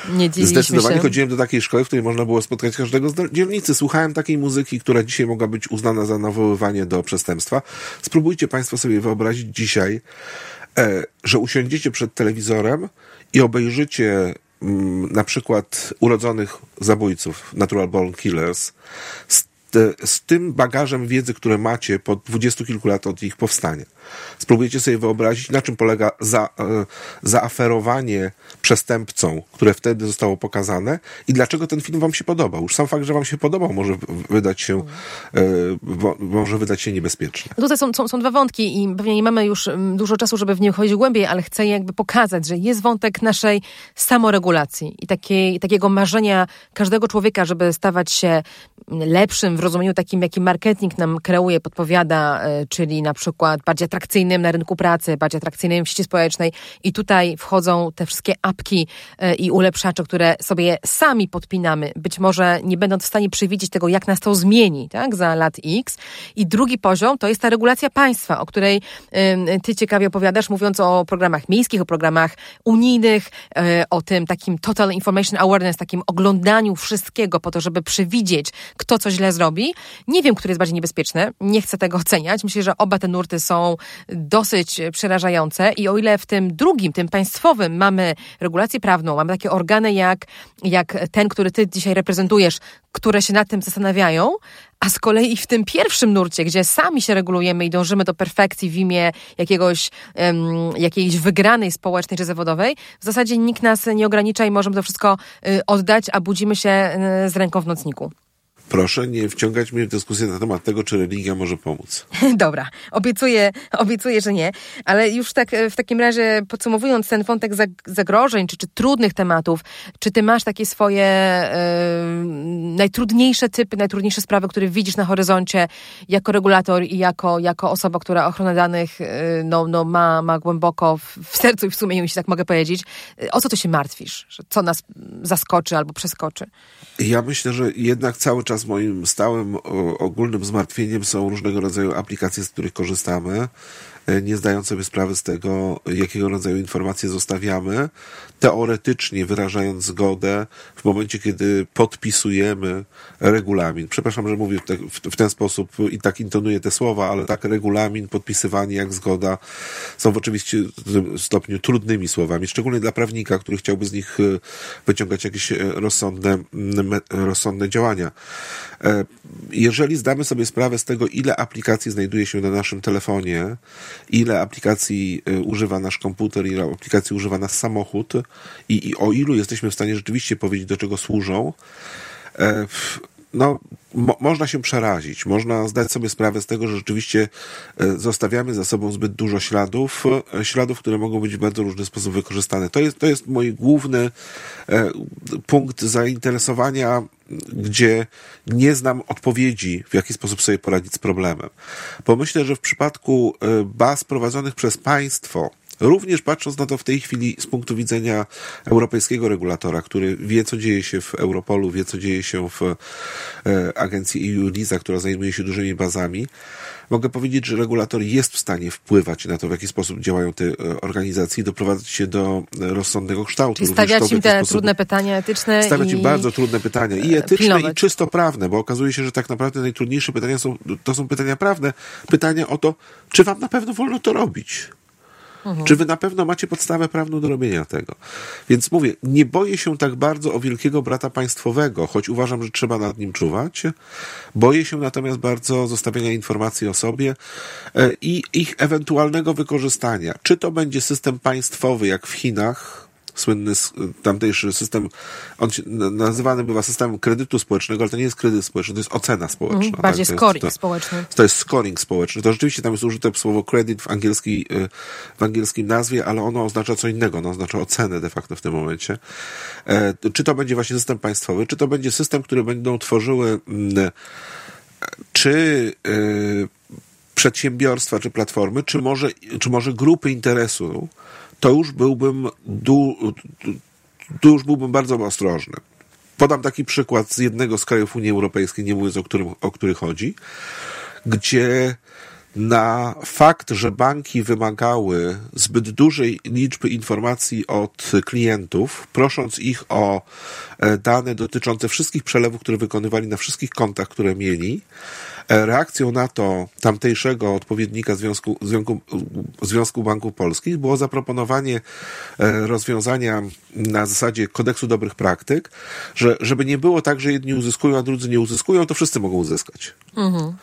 Nie Zdecydowanie się. chodziłem do takiej szkoły, w której można było spotkać każdego z dzielnicy. Słuchałem takiej muzyki, która dzisiaj mogła być uznana za nawoływanie do przestępstwa. Spróbujcie Państwo sobie wyobrazić dzisiaj, e, że usiądziecie przed telewizorem i obejrzycie mm, na przykład urodzonych zabójców, natural born killers, z, z tym bagażem wiedzy, które macie po dwudziestu kilku lat od ich powstania. Spróbujcie sobie wyobrazić, na czym polega za, e, zaaferowanie przestępcą, które wtedy zostało pokazane i dlaczego ten film wam się podobał. Już sam fakt, że wam się podobał, może wydać się, e, może wydać się niebezpieczny. No tutaj są, są, są dwa wątki i pewnie nie mamy już mm, dużo czasu, żeby w nie wchodzić głębiej, ale chcę jakby pokazać, że jest wątek naszej samoregulacji i takiej, takiego marzenia każdego człowieka, żeby stawać się lepszym w rozumieniu takim, jaki marketing nam kreuje, podpowiada, e, czyli na przykład bardziej atrakcyjnym na rynku pracy, bardziej atrakcyjnym w sieci społecznej i tutaj wchodzą te wszystkie apki e, i ulepszacze, które sobie sami podpinamy, być może nie będąc w stanie przewidzieć tego, jak nas to zmieni, tak, za lat X. I drugi poziom to jest ta regulacja państwa, o której ty ciekawie opowiadasz, mówiąc o programach miejskich, o programach unijnych, e, o tym takim total information awareness, takim oglądaniu wszystkiego po to, żeby przewidzieć, kto co źle zrobi. Nie wiem, który jest bardziej niebezpieczny, nie chcę tego oceniać. Myślę, że oba te nurty są dosyć przerażające i o ile w tym drugim, tym państwowym mamy regulację prawną, mamy takie organy jak, jak ten, który ty dzisiaj reprezentujesz, które się nad tym zastanawiają, a z kolei w tym pierwszym nurcie, gdzie sami się regulujemy i dążymy do perfekcji w imię jakiegoś, um, jakiejś wygranej społecznej czy zawodowej, w zasadzie nikt nas nie ogranicza i możemy to wszystko y, oddać, a budzimy się y, z ręką w nocniku. Proszę nie wciągać mnie w dyskusję na temat tego, czy religia może pomóc. Dobra, obiecuję, obiecuję, że nie, ale już tak w takim razie podsumowując ten wątek zagrożeń, czy, czy trudnych tematów, czy ty masz takie swoje e, najtrudniejsze typy, najtrudniejsze sprawy, które widzisz na horyzoncie jako regulator i jako, jako osoba, która ochronę danych e, no, no ma, ma głęboko w, w sercu i w sumieniu, jeśli tak mogę powiedzieć. O co ty się martwisz? Co nas zaskoczy albo przeskoczy? Ja myślę, że jednak cały czas moim stałym ogólnym zmartwieniem są różnego rodzaju aplikacje, z których korzystamy. E, nie zdając sobie sprawy z tego, jakiego rodzaju informacje zostawiamy, teoretycznie wyrażając zgodę w momencie, kiedy podpisujemy regulamin. Przepraszam, że mówię w, ten sposób i tak intonuję te słowa, ale tak regulamin, podpisywanie jak zgoda są w oczywiście stopniu trudnymi słowami, szczególnie dla prawnika, który chciałby z nich e, wyciągać jakieś e, rozsądne, rozsądne działania. Jeżeli zdamy sobie sprawę z tego, ile aplikacji znajduje się na naszym telefonie, ile aplikacji y, używa nasz komputer, ile aplikacji używa nasz samochód i, i o ilu jesteśmy w stanie rzeczywiście powiedzieć, do czego służą, e, no, mo można się przerazić, można zdać sobie sprawę z tego, że rzeczywiście e, zostawiamy za sobą zbyt dużo śladów, e, śladów, które mogą być w bardzo różny sposób wykorzystane. To jest, to jest mój główny punkt zainteresowania, gdzie nie znam odpowiedzi, w jaki sposób sobie poradzić z problemem. Bo myślę, że w przypadku baz prowadzonych przez państwo, Również patrząc na to w tej chwili z punktu widzenia europejskiego regulatora, który wie, co dzieje się w Europolu, wie, co dzieje się w e, agencji EU LISA, która zajmuje się dużymi bazami, mogę powiedzieć, że regulator jest w stanie wpływać na to, w jaki sposób działają te e, organizacje i doprowadzać się do rozsądnego kształtu. Czyli stawiać im te trudne pytania etyczne. Stawiać im bardzo trudne pytania i etyczne, pilnować. i czysto prawne, bo okazuje się, że tak naprawdę najtrudniejsze pytania są, to są pytania prawne. Pytania o to, czy wam na pewno wolno to robić? Mhm. Czy wy na pewno macie podstawę prawną do robienia tego? Więc mówię, nie boję się tak bardzo o wielkiego brata państwowego, choć uważam, że trzeba nad nim czuwać. Boję się natomiast bardzo zostawiania informacji o sobie e, i ich ewentualnego wykorzystania. Czy to będzie system państwowy, jak w Chinach, słynny tamtejszy system, on się, nazywany bywa systemem kredytu społecznego, ale to nie jest kredyt społeczny, to jest ocena społeczna. Mm, bardziej tak? scoring to, społeczny. To jest scoring społeczny. To rzeczywiście tam jest użyte słowo credit w, angielskiej, y, w angielskim nazwie, ale ono oznacza co innego, ono oznacza ocenę de facto w tym momencie. E, czy to będzie właśnie system państwowy, czy to będzie system, który będą tworzyły mm, czy y, przedsiębiorstwa, czy platformy, czy może, czy może grupy interesu, to już byłbym du, tu już byłbym bardzo ostrożny. Podam taki przykład z jednego z krajów Unii Europejskiej, nie mówiąc o którym, o który chodzi, gdzie na fakt, że banki wymagały zbyt dużej liczby informacji od klientów, prosząc ich o e, dane dotyczące wszystkich przelewów, które wykonywali na wszystkich kontach, które mieli, reakcją na to tamtejszego odpowiednika Związku, Związku, Związku Banków Polskich było zaproponowanie e, rozwiązania na zasadzie kodeksu dobrych praktyk, że żeby nie było tak, że jedni uzyskują, a drudzy nie uzyskują, to wszyscy mogą uzyskać. Mhm.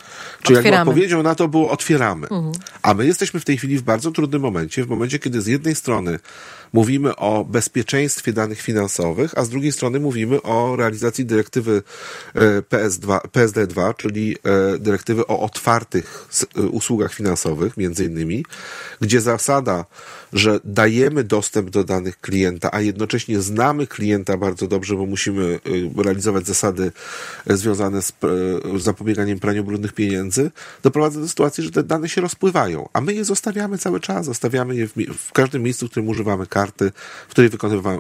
Czyli jakby odpowiedzią na to było otwieramy. Mhm. A my jesteśmy w tej chwili w bardzo trudnym momencie, w momencie, kiedy z jednej strony mówimy o bezpieczeństwie danych finansowych, a z drugiej strony mówimy o realizacji dyrektywy e, PS2, PSD2, czyli e, dyrektywy o otwartych e, usługach finansowych, między innymi, gdzie zasada że dajemy dostęp do danych klienta, a jednocześnie znamy klienta bardzo dobrze, bo musimy y, realizować zasady y, związane z y, zapobieganiem praniu brudnych pieniędzy, doprowadza do sytuacji, że te dane się rozpływają, a my je zostawiamy cały czas, zostawiamy je w, w każdym miejscu, w którym używamy karty, w której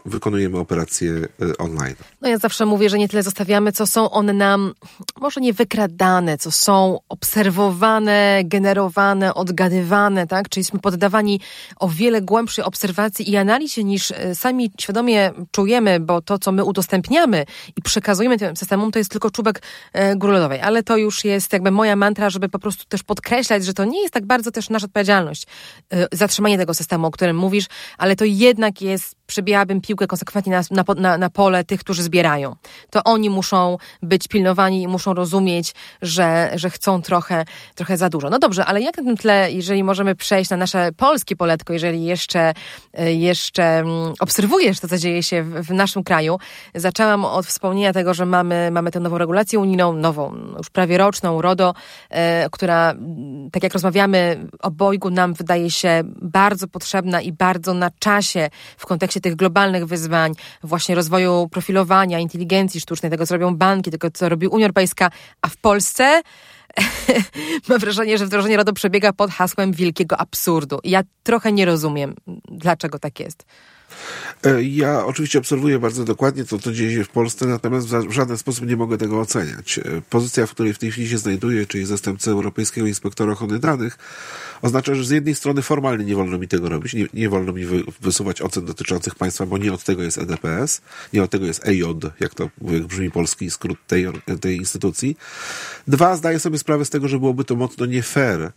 wykonujemy operacje online. No ja zawsze mówię, że nie tyle zostawiamy, co są one nam może nie wykradane, co są obserwowane, generowane, odgadywane, tak? Czyli jesteśmy poddawani o wiele głębszej obserwacji i analizie niż e, sami świadomie czujemy, bo to, co my udostępniamy i przekazujemy tym systemom, to jest tylko czubek e, góry. Ale to już jest jakby moja mantra, żeby po prostu też podkreślać, że to nie jest tak bardzo też nasza odpowiedzialność e, zatrzymanie tego systemu, o którym mówisz, ale to jednak jest przebijałabym piłkę konsekwentnie na, na, na, na, pole tych, którzy zbierają. To oni muszą być pilnowani i muszą rozumieć, że, że chcą trochę, trochę za dużo. No dobrze, ale jak na tym tle, jeżeli możemy przejść na nasze polskie poletko, jeżeli jeszcze, jeszcze mm, obserwujesz to, co dzieje się w, w naszym kraju, zaczęłam od wspomnienia tego, że mamy, mamy tę nową regulację unijną, nową, już prawie roczną, RODO, e, która, tak jak rozmawiamy, obojgu nam wydaje się bardzo potrzebna i bardzo na czasie w kontekście tych globalnych wyzwań, właśnie rozwoju profilowania, inteligencji sztucznej, tego co robią banki, tego co robi Unia Europejska, a w Polsce mam wrażenie, że wdrożenie RODO przebiega pod hasłem wielkiego absurdu. Ja trochę nie rozumiem, dlaczego tak jest. E, ja oczywiście obserwuję bardzo dokładnie to, co dzieje się w Polsce, natomiast w żaden sposób nie mogę tego oceniać. E, pozycja, w której w tej chwili się znajduję, czyli zastępca Europejskiego Inspektora Ochrony Danych, oznacza, że z jednej strony formalnie nie wolno mi tego robić, nie, nie wolno mi wy, wysuwać ocen dotyczących państwa, bo nie od tego jest EDPS, nie od tego jest EJ, jak to jak brzmi polski skrót tej, tej instytucji. Dwa, zdaję sobie sprawę z tego, że byłoby to mocno nie fair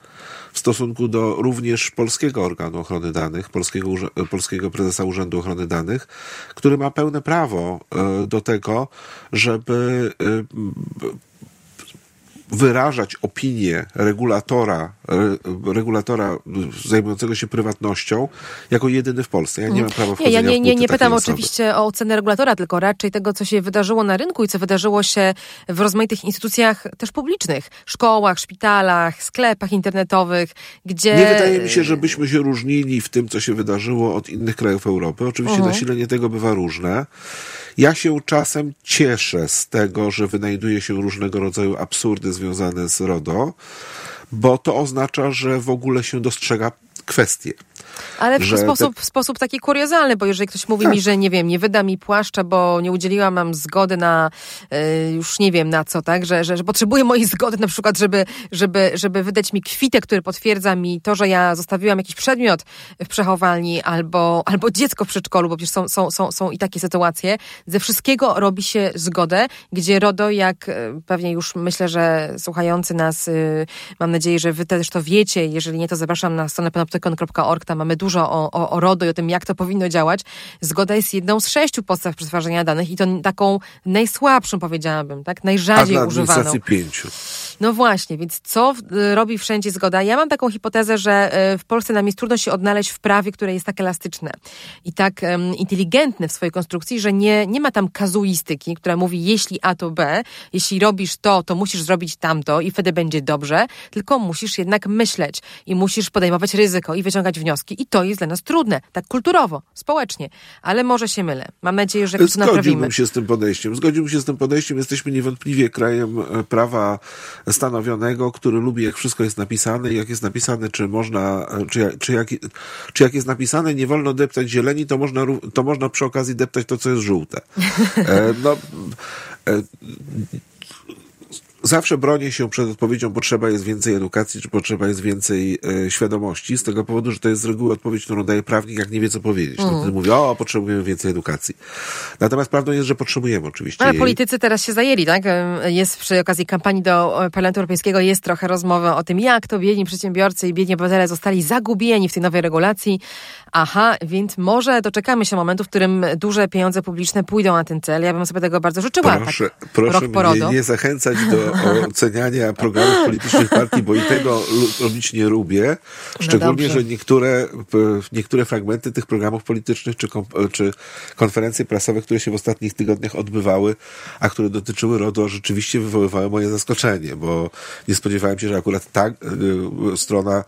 w stosunku do również polskiego organu ochrony danych, polskiego, polskiego prezesa Urzędu Ochrony Danych, który ma pełne prawo e, do tego, żeby e, wyrażać opinię regulatora, regulatora zajmującego się prywatnością jako jedyny w Polsce. Ja nie mam prawa Nie, ja nie, nie, nie pytam oczywiście o ocenę regulatora, tylko raczej tego, co się wydarzyło na rynku i co wydarzyło się w rozmaitych instytucjach też publicznych, szkołach, szpitalach, sklepach internetowych, gdzie... Nie wydaje mi się, żebyśmy się różnili w tym, co się wydarzyło od innych krajów Europy. Oczywiście uh mhm. -huh. nasilenie tego bywa różne. Ja się czasem cieszę z tego, że wynajduje się różnego rodzaju absurdy związane z RODO, bo to oznacza, że w ogóle się dostrzega kwestie. Ale w sposób, te... w sposób taki kuriozalny, bo jeżeli ktoś mówi tak. mi, że nie wiem, nie wyda mi płaszcza, bo nie udzieliłam mam zgody na y, już nie wiem na co, tak, że, że, że potrzebuję mojej zgody na przykład, żeby, żeby, żeby wydać mi kwitek, który potwierdza mi to, że ja zostawiłam jakiś przedmiot w przechowalni albo, albo dziecko w przedszkolu, bo przecież są, są, są, są i takie sytuacje. Ze wszystkiego robi się zgodę, gdzie RODO, jak e, pewnie już myślę, że słuchający nas, y, mam nadzieję, że wy też to wiecie, jeżeli nie, to zapraszam na stronę panoptykon.org, tam mamy dużo o, o, o RODO i o tym, jak to powinno działać. Zgoda jest jedną z sześciu podstaw przetwarzania danych i to taką najsłabszą, powiedziałabym, tak? Najrzadziej A używaną. pięciu. No właśnie, więc co robi wszędzie zgoda? Ja mam taką hipotezę, że e, w Polsce nam jest trudno się odnaleźć w prawie, które jest tak elastyczne i tak um, inteligentne w swojej konstrukcji, że nie, nie ma tam kazuistyki, która mówi jeśli A to B, jeśli robisz to, to musisz zrobić tamto i wtedy będzie dobrze, tylko musisz jednak myśleć i musisz podejmować ryzyko i wyciągać wnioski i to jest dla nas trudne, tak kulturowo, społecznie, ale może się mylę. Mam nadzieję, że to naprawimy. Zgodziłbym się z tym podejściem. Zgodziłbym się z tym podejściem. Jesteśmy niewątpliwie krajem e, prawa stanowionego, który lubi, jak wszystko jest napisane jak jest napisane, czy można, czy, czy, jak, czy jak jest napisane, nie wolno deptać zieleni, to można, to można przy okazji deptać to, co jest żółte. E, no, e, zawsze bronię się przed odpowiedzią potrzeba jest więcej edukacji, czy potrzeba jest więcej e, świadomości, z tego powodu, że to jest z reguły odpowiedź, którą daje prawnik, jak nie wie, co powiedzieć. Mm. No, wtedy mówi, o, potrzebujemy więcej edukacji. Natomiast prawdą jest, że potrzebujemy oczywiście Ale jej. politycy teraz się zajęli, tak? Jest przy okazji kampanii do Parlamentu Europejskiego jest trochę rozmowy o tym, jak to biedni przedsiębiorcy i biedni obywatele zostali zagubieni w tej nowej regulacji. Aha, więc może doczekamy się momentu, w którym duże pieniądze publiczne pójdą na ten cel. Ja bym sobie tego bardzo życzyła. Proszę, tak, proszę rok mnie nie zachęcać do oceniania programów politycznych partii, bo i tego robić nie lubię. No Szczególnie, no że niektóre, niektóre fragmenty tych programów politycznych czy, czy konferencje prasowe, które się w ostatnich tygodniach odbywały, a które dotyczyły RODO, rzeczywiście wywoływały moje zaskoczenie, bo nie spodziewałem się, że akurat ta y, strona,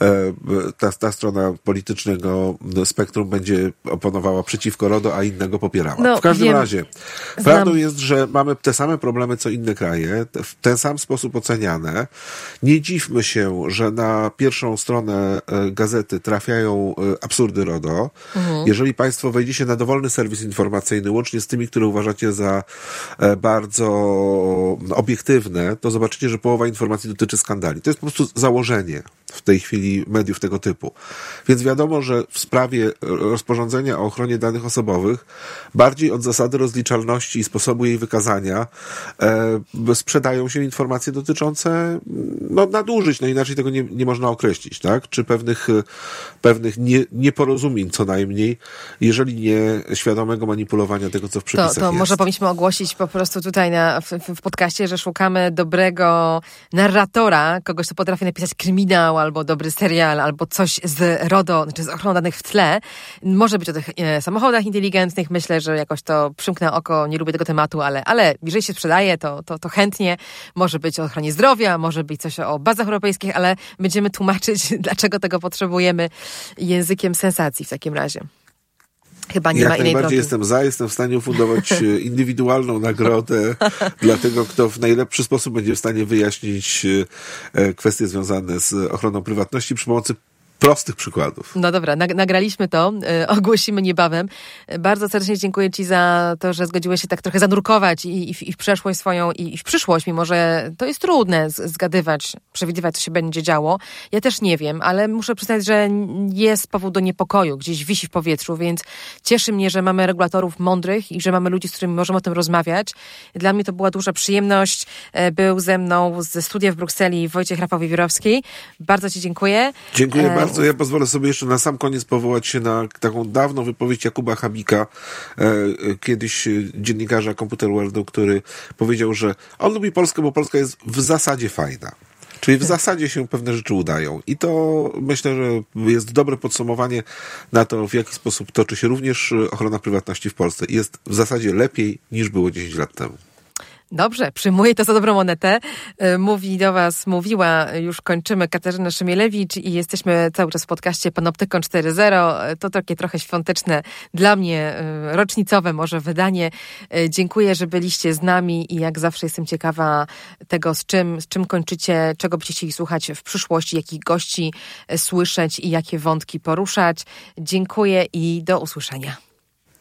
e, ta, ta strona politycznego spektrum będzie oponowała przeciwko RODO, a innego popierała. No, w każdym razie, prawdą jest, że mamy te same problemy, co inne kraje, w ten sam sposób oceniane. Nie dziwmy się, że na pierwszą stronę e, gazety trafiają e, absurdy RODO. Mhm. Jeżeli Państwo wejdziecie na dowolny serwis informacyjny, łącznie z tymi, które uważacie za e, bardzo obiektywne, to zobaczycie, że połowa informacji dotyczy skandali. To jest po prostu założenie w tej chwili mediów tego typu. Więc wiadomo, że w sprawie rozporządzenia o ochronie danych osobowych bardziej od zasady rozliczalności i sposobu jej wykazania e, sprzedają się informacje dotyczące no, nadużyć, no inaczej tego nie, nie można określić, tak? Czy pewnych, pewnych nie, nieporozumień co najmniej, jeżeli nie świadomego manipulowania tego, co w przepisach to, to jest. może powinniśmy ogłosić po prostu tutaj na, w, w podcaście, że szukamy dobrego narratora, kogoś, kto potrafi napisać kryminał, albo dobry serial, albo coś z RODO, znaczy z ochroną danych w tle. Może być o tych e, samochodach inteligentnych. Myślę, że jakoś to przymknę oko, nie lubię tego tematu, ale, ale jeżeli się sprzedaje, to, to, to chętnie. Może być o ochronie zdrowia, może być coś o bazach europejskich, ale będziemy tłumaczyć, dlaczego tego potrzebujemy językiem sensacji w takim razie. Chyba nie Jak ma innej najbardziej drogi. jestem za, jestem w stanie ufundować e, indywidualną nagrodę dla tego, kto w najlepszy sposób będzie w stanie wyjaśnić e, kwestie związane z ochroną prywatności przy pomocy prostych przykładów. No dobra, nagraliśmy to, y, ogłosimy niebawem. Bardzo serdecznie dziękuję Ci za to, że zgodziłeś się tak trochę zanurkować i, i, i w przeszłość swoją, i, i, w przyszłość, mimo że to jest trudne zgadywać, przewidywać, co się będzie działo. Ja też nie wiem, ale muszę przyznać, że jest powód do niepokoju, gdzieś wisi w powietrzu, więc cieszy mnie, że mamy regulatorów mądrych i że mamy ludzi, z którymi możemy o tym rozmawiać. Dla mnie to była duża przyjemność. E, był ze mną ze studia w Brukseli Wojciech Rafał Wiewiórowski. Bardzo Ci dziękuję. Dziękuję e, bardzo bardzo. Ja pozwolę sobie jeszcze na sam koniec powołać się na taką dawną wypowiedź Jakuba Habika, e, kiedyś dziennikarza Computer Worldu, który powiedział, że on lubi Polskę, bo Polska jest w zasadzie fajna. Czyli w tak. zasadzie się pewne rzeczy udają. I to myślę, że jest dobre podsumowanie na to, w jaki sposób toczy się również ochrona prywatności w Polsce. Jest w zasadzie lepiej niż było 10 lat temu. Dobrze, przyjmuję to za dobrą monetę. E, mówi do Was, mówiła, już kończymy Katarzyna Szymielewicz i jesteśmy cały czas w podcaście Panoptykon 4.0. E, to takie trochę świąteczne dla mnie, e, rocznicowe może wydanie. Dziękuję, że byliście z nami i jak zawsze jestem ciekawa tego, z czym, z czym kończycie, czego byście chcieli słuchać w przyszłości, jakich gości słyszeć i jakie wątki poruszać. Dziękuję i do usłyszenia.